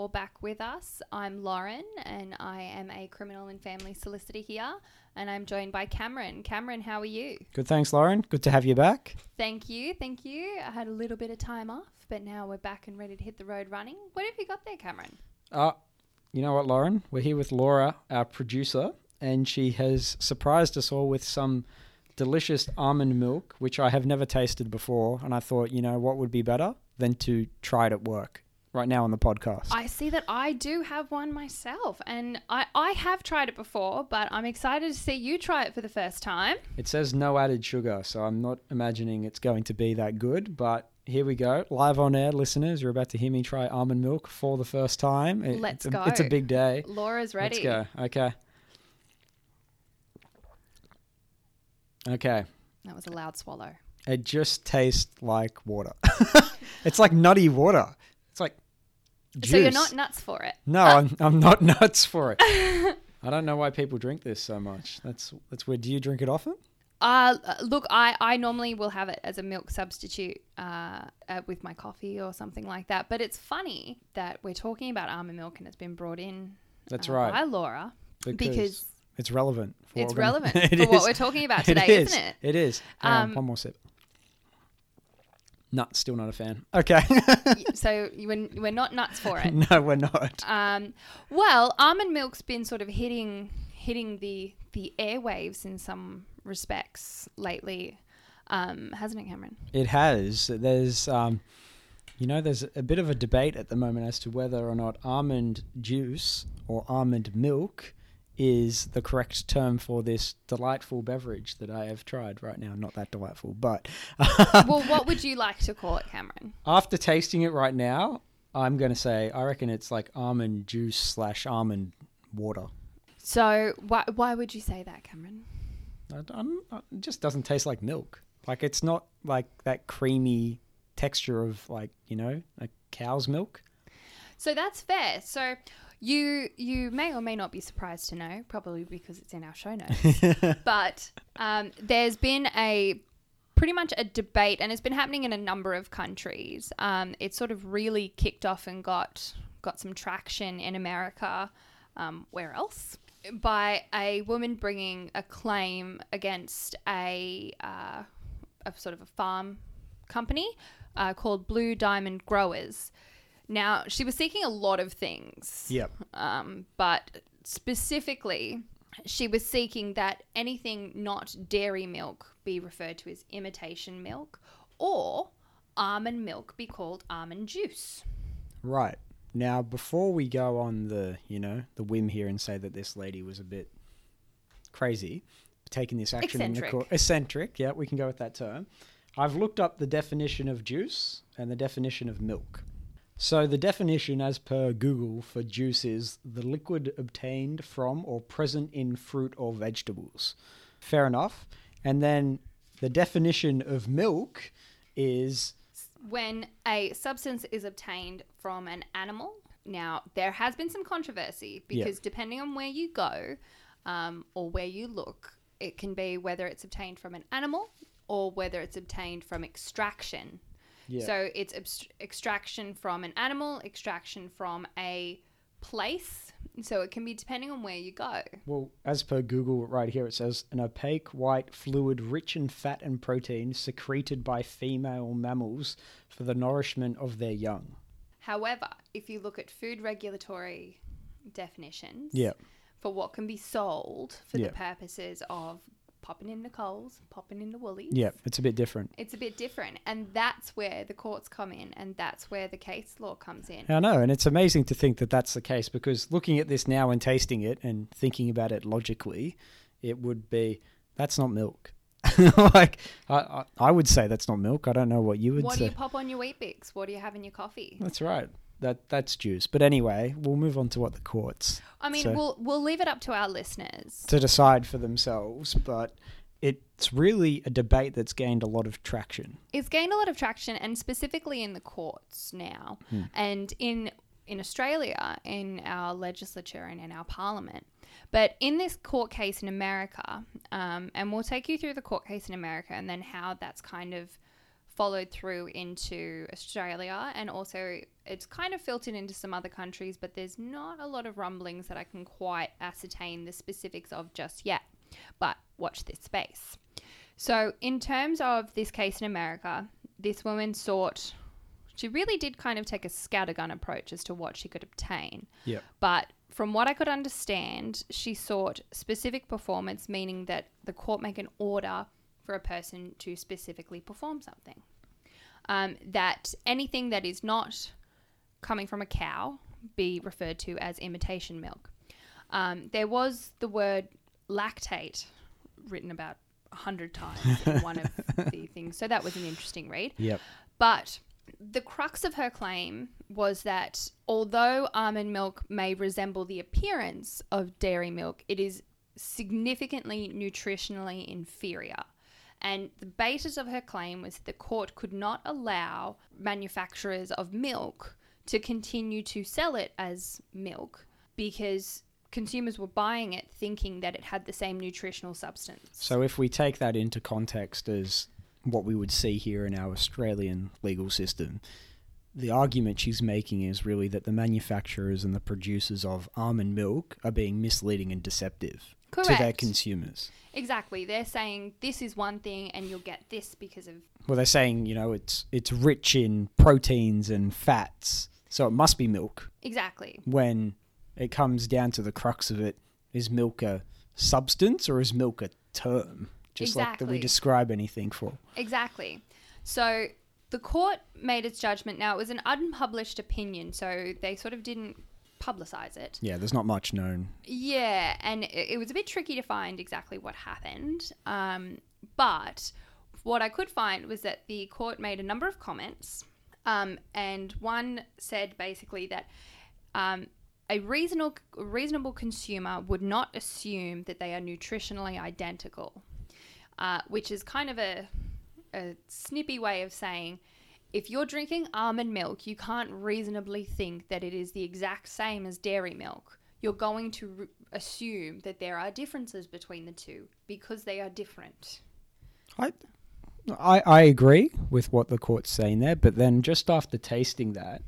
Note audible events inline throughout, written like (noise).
great to have you all back with us. I'm Lauren, and I am a criminal and family solicitor here, and I'm joined by Cameron. Cameron, how are you? Good, thanks, Lauren. Good to have you back. Thank you, thank you. I had a little bit of time off, but now we're back and ready to hit the road running. What have you got there, Cameron? Uh, you know what, Lauren? We're here with Laura, our producer, and she has surprised us all with some delicious almond milk, which I have never tasted before. And I thought, you know, what would be better than to try it at work right now on the podcast? I see that I do have one myself, and I, I have tried it before, but I'm excited to see you try it for the first time. It says no added sugar, so I'm not imagining it's going to be that good, but here we go. Live on air, listeners, you're about to hear me try almond milk for the first time. It- Let's it's a, go. It's a big day. Laura's ready. Let's go. Okay. Okay. That was a loud swallow. It just tastes like water. (laughs) it's like nutty water. Juice. So you're not nuts for it. No, I'm, I'm not (laughs) nuts for it. (laughs) I don't know why people drink this so much. That's that's weird. Do you drink it often? Uh, look, I, I normally will have it as a milk substitute uh, uh, with my coffee or something like that. But it's funny that we're talking about almond milk and it's been brought in That's uh, right. by Laura because it's relevant. For it's what we're relevant (laughs) It for what we're talking about today, is. isn't it? It is. On, Um, one more sip. No, still not a fan. Okay. (laughs) so you- we're, we're not nuts for it. (laughs) no, we're not. Um, well, almond milk's been sort of hitting hitting the the airwaves in some respects lately, um, hasn't it, Cameron? It has. There's, um, you know, there's a bit of a debate at the moment as to whether or not almond juice or almond milk is the correct term for this delightful beverage that I have tried right now. Not that delightful, but um, well, what would you like to call it, Cameron? after tasting it right now, I'm going to say I reckon it's like almond juice slash almond water. So why why would you say that, Cameron? I don't- uh, it just doesn't taste like milk. Like it's not like that creamy texture of like you know a cow's milk. So that's fair. So you you may or may not be surprised to know, probably because it's in our show notes. (laughs) but um, there's been a pretty much a debate, and it's been happening in a number of countries. Um, it sort of really kicked off and got got some traction in America. Um, where else? By a woman bringing a claim against a, uh, a sort of a farm company uh, called Blue Diamond Growers. Now, she was seeking a lot of things Yep. um, but specifically, she was seeking that anything not dairy milk be referred to as imitation milk or almond milk be called almond juice. Right. Now, before we go on the, you know, the whim here and say that this lady was a bit crazy, taking this action Eccentric. eccentric, yeah, we can go with that term. I've looked up the definition of juice and the definition of milk. So, the definition, as per Google, for juice is the liquid obtained from or present in fruit or vegetables. Fair enough. And then the definition of milk is When a substance is obtained from an animal, now there has been some controversy because depending on where you go um, or where you look, it can be whether it's obtained from an animal or whether it's obtained from extraction. Yeah. So it's abst- extraction from an animal, extraction from a place. So it can be depending on where you go. Well, as per Google right here, it says an opaque white fluid rich in fat and protein secreted by female mammals for the nourishment of their young. However, if you look at food regulatory definitions Yeah. for what can be sold for Yeah. the purposes of popping into Coles, popping in the Woolies, Yeah, it's a bit different. it's a bit different. And that's where the courts come in and that's where the case law comes in. I know, and it's amazing to think that that's the case because looking at this now and tasting it and thinking about it logically, it would be that's not milk. (laughs) like I, I, I would say that's not milk. I don't know what you would What do say. you pop on your Weet-Bix? What do you have in your coffee? That's right. That that's juice. But anyway, we'll move on to what the courts I mean, So- we'll we'll leave it up to our listeners. to decide for themselves, but it's really a debate that's gained a lot of traction. It's gained a lot of traction, and specifically in the courts now, Hmm. and in in Australia, in our legislature and in our parliament. But in this court case in America, um, and we'll take you through the court case in America, and then how that's kind of followed through into Australia and also it's kind of filtered into some other countries, but there's not a lot of rumblings that I can quite ascertain the specifics of just yet. But watch this space. So, in terms of this case in America, this woman sought, she really did kind of take a scattergun approach as to what she could obtain. Yep. But from what I could understand, she sought specific performance, meaning that the court make an order for a person to specifically perform something. Um, that anything that is not coming from a cow be referred to as imitation milk. Um, there was the word lactate written about a hundred times in one of (laughs) the things, so that was an interesting read. Yep. But the crux of her claim was that although almond milk may resemble the appearance of dairy milk, it is significantly nutritionally inferior. And the basis of her claim was that the court could not allow manufacturers of milk to continue to sell it as milk because consumers were buying it thinking that it had the same nutritional substance. So if we take that into context as what we would see here in our Australian legal system, the argument she's making is really that the manufacturers and the producers of almond milk are being misleading and deceptive to their consumers. Exactly. They're saying this is one thing and you'll get this because of Well, they're saying you know it's it's rich in proteins and fats, so it must be milk. Exactly. When it comes down to the crux of it, is milk a substance or is milk a term? Just like that we describe anything for. Exactly. So the court made its judgment. Now, it was an unpublished opinion, so they sort of didn't publicize it. Yeah, there's not much known. Yeah, and it, it was a bit tricky to find exactly what happened. Um, but what I could find was that the court made a number of comments, um, and one said basically that um, a reasonable reasonable consumer would not assume that they are nutritionally identical, uh, which is kind of a a snippy way of saying if you're drinking almond milk, you can't reasonably think that it is the exact same as dairy milk. You're going to re- assume that there are differences between the two because they are different. I, I, I agree with what the court's saying there, but then just after tasting that,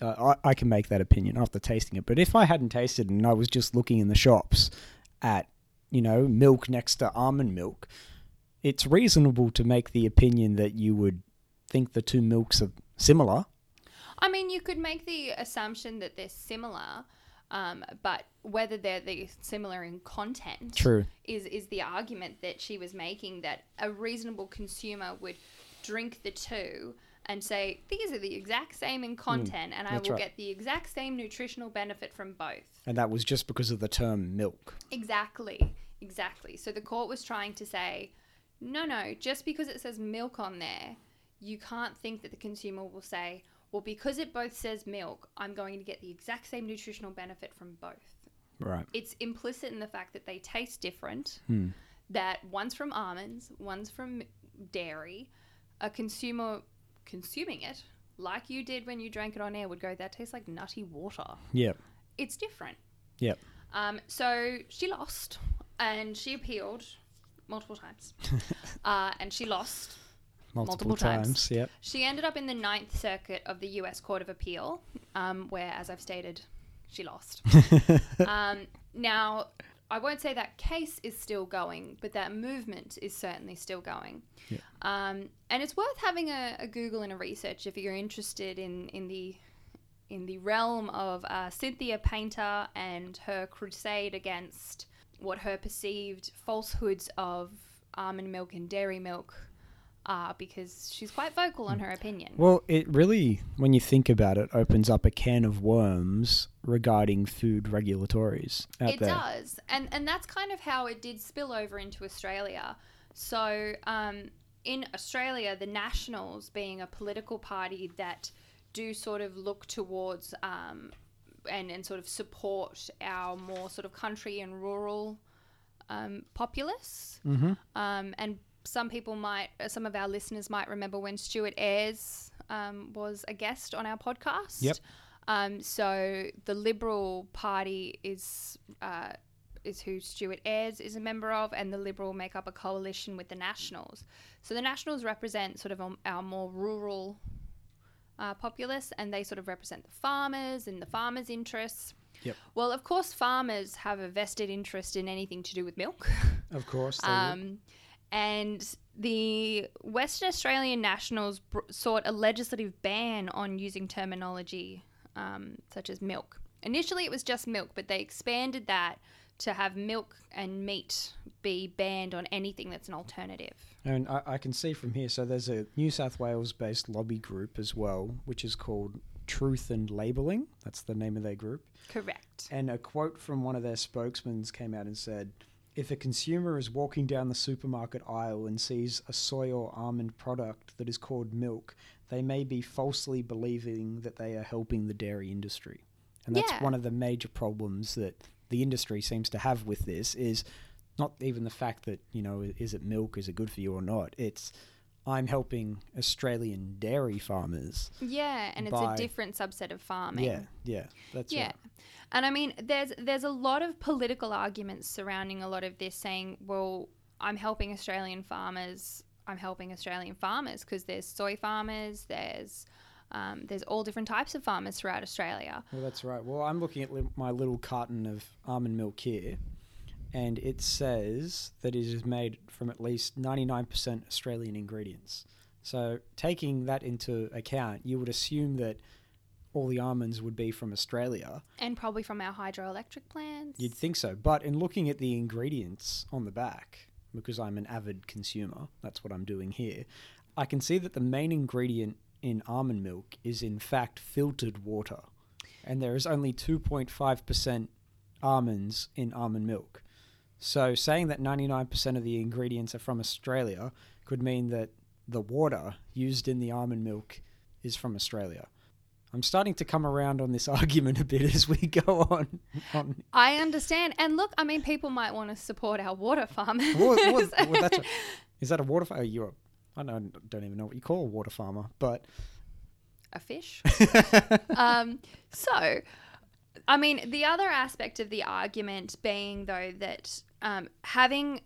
uh, I, I can make that opinion after tasting it. But if I hadn't tasted it and I was just looking in the shops at, you know, milk next to almond milk, it's reasonable to make the opinion that you would think the two milks are similar. I mean, you could make the assumption that they're similar, um, but whether they're the similar in content True. is is the argument that she was making that a reasonable consumer would drink the two and say these are the exact same in content and I Hmm, will right. get the exact same nutritional benefit from both. And that was just because of the term milk. Exactly. Exactly. So the court was trying to say no no, just because it says milk on there, you can't think that the consumer will say, well because it both says milk, I'm going to get the exact same nutritional benefit from both Right. it's implicit in the fact that they taste different. Hmm. That one's from almonds, one's from dairy. A consumer consuming it, like you did when you drank it on air, would go, "That tastes like nutty water." Yep. It's different. Yep. Um, so she lost, and she appealed multiple times, (laughs) uh, and she lost. Multiple, Multiple times. times. Yep. She ended up in the Ninth Circuit of the U.S. Court of Appeal, um, where, as I've stated, she lost. (laughs) um, now, I won't say that case is still going, but that movement is certainly still going. Yeah. Um, and it's worth having a, a Google and a research if you're interested in, in the in the realm of uh, Cynthia Painter and her crusade against what her perceived falsehoods of almond milk and dairy milk are, because she's quite vocal on her opinion. Well, it really, when you think about it, opens up a can of worms regarding food regulatories out it there. does and and that's kind of how it did spill over into australia so um, in australia the nationals being a political party that do sort of look towards um, and, and sort of support our more sort of country and rural um, populace Mm-hmm. um, and some people might, uh, some of our listeners might remember when Stuart Ayres um, was a guest on our podcast. Yep. Um, so the Liberal Party is uh, is who Stuart Ayres is a member of, and the Liberal make up a coalition with the Nationals. So the Nationals represent sort of um, our more rural uh, populace, and they sort of represent the farmers and the farmers' interests. Yep. Well, of course, farmers have a vested interest in anything to do with milk. Of course. they (laughs) would. And the Western Australian Nationals br- sought a legislative ban on using terminology um, such as milk. Initially, it was just milk, but they expanded that to have milk and meat be banned on anything that's an alternative. And I, I can see from here, so there's a New South Wales based lobby group as well, which is called Truth and Labelling. That's the name of their group. Correct. And a quote from one of their spokesmen came out and said, if a consumer is walking down the supermarket aisle and sees a soy or almond product that is called milk, they may be falsely believing that they are helping the dairy industry. And that's Yeah. one of the major problems that the industry seems to have with this is not even the fact that, you know, is it milk, is it good for you or not? It's I'm helping Australian dairy farmers. Yeah, and it's a different subset of farming. Yeah, yeah, that's yeah. right. And I mean, there's there's a lot of political arguments surrounding a lot of this, saying, "Well, I'm helping Australian farmers. I'm helping Australian farmers because there's soy farmers. There's um, there's all different types of farmers throughout Australia. Well, that's right. Well, I'm looking at li- my little carton of almond milk here, and it says that it is made from at least 99% Australian ingredients. So, taking that into account, you would assume that all the almonds would be from Australia. And probably from our hydroelectric plants. You'd think so. But in looking at the ingredients on the back, because I'm an avid consumer, that's what I'm doing here, I can see that the main ingredient in almond milk is in fact filtered water. And there is only 2.5% almonds in almond milk. So saying that 99% of the ingredients are from Australia could mean that the water used in the almond milk is from Australia. I'm starting to come around on this (laughs) argument a bit as we go on. on (laughs) I understand. And look, I mean, people might want to support our water farmers. (laughs) Well, well, well, that's a, is that a water farmer? You're, a- I don't, don't even know what you call a water farmer, but a fish. um, so, I mean, the other aspect of the argument being, though, that um, having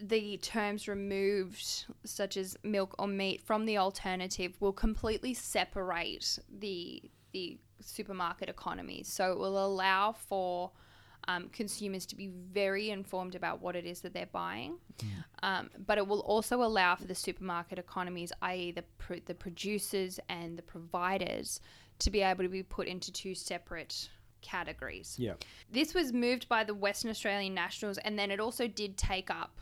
the terms removed, such as milk or meat, from the alternative will completely separate the the supermarket economy. So it will allow for um, consumers to be very informed about what it is that they're buying, um, but it will also allow for the supermarket economies, i.e., the pr- the producers and the providers, to be able to be put into two separate categories. yeah, This was moved by the Western Australian Nationals, and then it also did take up,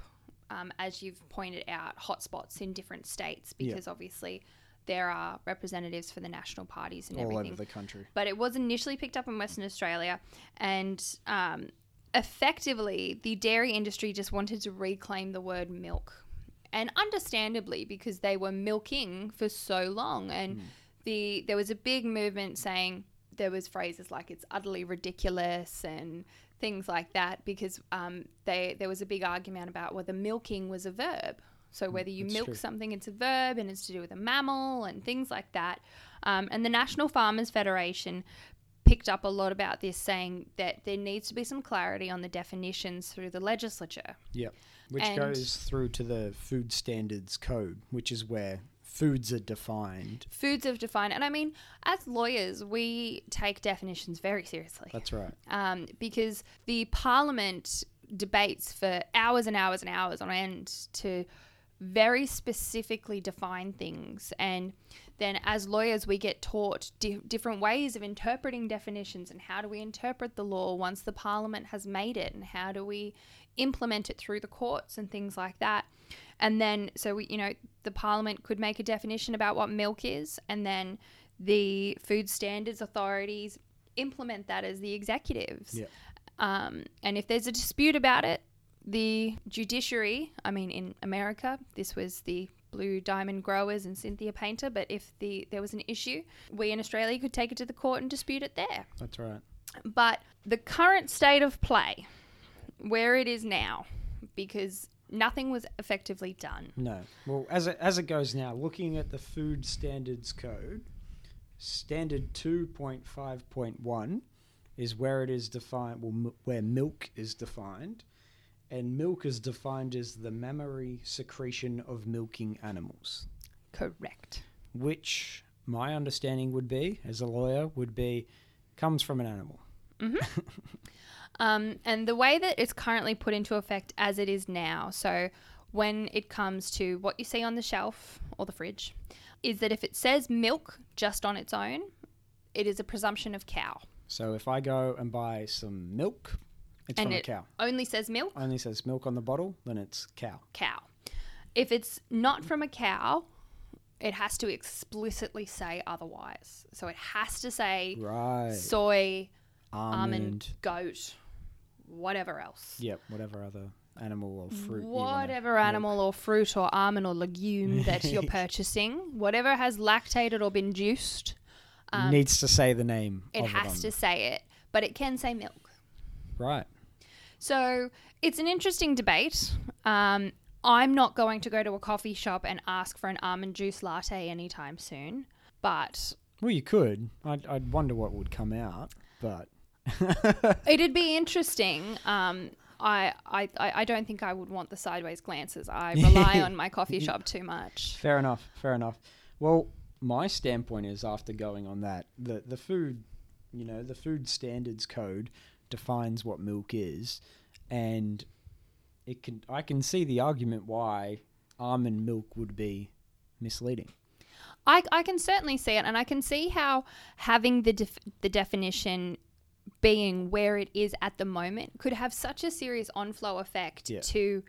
um, as you've pointed out, hotspots in different states Yeah. because obviously there are representatives for the national parties and all everything over the country. but it was initially picked up in Western Australia, and um, effectively, the dairy industry just wanted to reclaim the word milk, and understandably because they were milking for so long, and the there was a big movement saying there was phrases like it's utterly ridiculous and things like that because um, they there was a big argument about whether milking was a verb. So whether you that's milk true. something, it's a verb and it's to do with a mammal and things like that. Um, and the National Farmers Federation picked up a lot about this, saying that there needs to be some clarity on the definitions through the legislature. Yeah, which And- goes through to the Food Standards Code, which is where foods are defined. Foods are defined, and I mean, as lawyers, we take definitions very seriously. That's right. um, because the parliament debates for hours and hours and hours on end to very specifically define things and then as lawyers we get taught di- different ways of interpreting definitions and how do we interpret the law once the parliament has made it and how do we implement it through the courts and things like that and then so we you know the parliament could make a definition about what milk is and then the food standards authorities implement that as the executives Yeah. um, and if there's a dispute about it, the judiciary, I mean, in America, this was the Blue Diamond Growers and Cynthia Painter, but if the there was an issue, we in Australia could take it to the court and dispute it there. That's right. But the current state of play, where it is now, because nothing was effectively done. No. Well, as it, as it goes now, looking at the Food Standards Code, Standard 2.5.1 is where it is defined, well, m- where milk is defined. And milk is defined as the mammary secretion of milking animals, Correct. which my understanding would be, as a lawyer, would be comes from an animal. Mm-hmm. (laughs) Um, and the way that it's currently put into effect as it is now, so when it comes to what you see on the shelf or the fridge, is that if it says milk just on its own, it is a presumption of cow. So if I go and buy some milk, it's And from it- a cow. Only says milk, Only says milk on the bottle, then it's cow. cow. If it's not from a cow, it has to explicitly say otherwise. So it has to say Right. soy, almond. almond, goat, whatever else. Yep, whatever other animal or fruit. Whatever milk. animal or fruit or almond or legume that (laughs) you're purchasing, whatever has lactated or been juiced, um, needs to say the name. it has it to say it, but it can say milk. Right. So it's an interesting debate. Um, I'm not going to go to a coffee shop and ask for an almond juice latte anytime soon, but Well, you could. I'd, I'd wonder what would come out, but (laughs) it'd be interesting. Um, I, I, I don't think I would want the sideways glances. I (laughs) rely on my coffee shop too much. fair enough. Fair enough. Well, my standpoint is after going on that, the the food, you know, the food standards code defines what milk is, and it can. I can see the argument why almond milk would be misleading. I, I can certainly see it, and I can see how having the def- the definition being where it is at the moment could have such a serious on-flow effect Yeah. to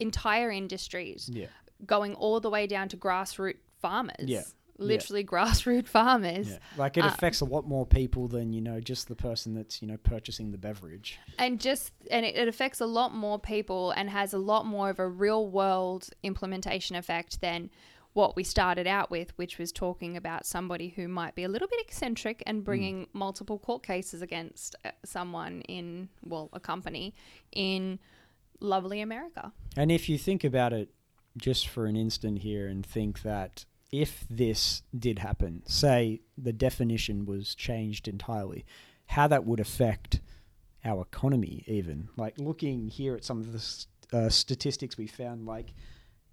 entire industries, Yeah. going all the way down to grassroots farmers. Yeah. Literally grassroots (laughs) farmers. Like it Uh, affects a lot more people than you know just the person that's you know purchasing the beverage. and just and it, it affects a lot more people and has a lot more of a real world implementation effect than what we started out with which was talking about somebody who might be a little bit eccentric and bringing multiple court cases against uh, someone in well a company in lovely america And if you think about it just for an instant here and think that if this did happen, say the definition was changed entirely, how that would affect our economy, even. Like looking here at some of the s- uh, statistics we found, like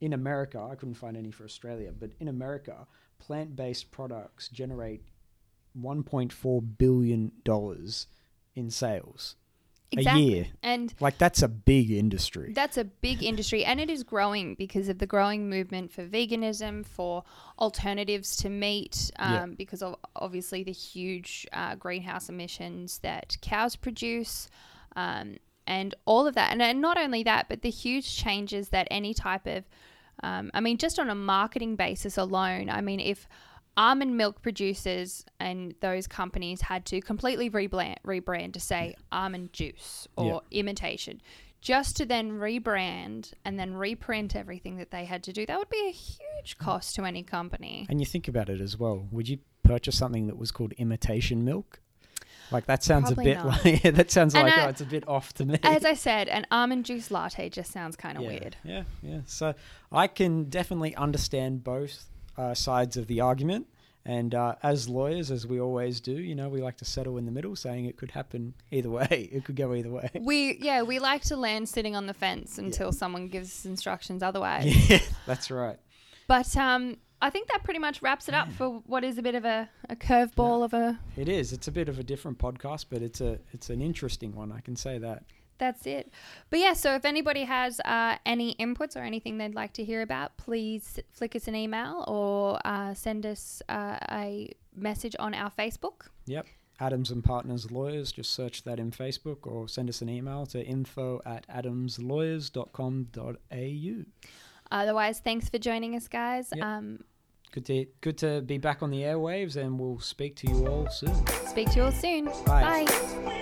in America, I couldn't find any for Australia, but in America, plant based products generate $1.4 billion in sales a year. and Like that's a big industry. That's a big industry, and it is growing because of the growing movement for veganism, for alternatives to meat, um, Yeah. because of obviously the huge uh, greenhouse emissions that cows produce, um, and all of that. And, and not only that, but the huge changes that any type of, um, I mean, just on a marketing basis alone, I mean, if almond milk producers and those companies had to completely rebrand, rebrand to say almond juice or imitation just to then rebrand and then reprint everything that they had to do that would be a huge cost to any company And you think about it as well. Would you purchase something that was called imitation milk? Like that sounds Probably a bit not. like (laughs) that sounds And like I- oh, it's a bit off to me. as i (laughs) said an almond juice latte just sounds kind of yeah, weird Yeah, yeah. So I can definitely understand both uh, sides of the argument. And uh, as lawyers, as we always do, you know, we like to settle in the middle, saying it could happen either way. (laughs) It could go either way. we yeah we like to land sitting on the fence until someone gives us instructions otherwise yeah, that's right. but um i think that pretty much wraps it up for what is a bit of a, a curveball of a It is. It's a bit of a different podcast, but it's a it's an interesting one. I can say that. that's it. But yeah, so if anybody has uh, any inputs or anything they'd like to hear about, please flick us an email or uh, send us uh, a message on our Facebook. Yep. Adams and Partners Lawyers. Just search that in Facebook or send us an email to info at adamslawyers.com.au. Otherwise, thanks for joining us, guys. Yep. Um, Good to good to be back on the airwaves, and we'll speak to you all soon. speak to you all soon. Bye. Bye.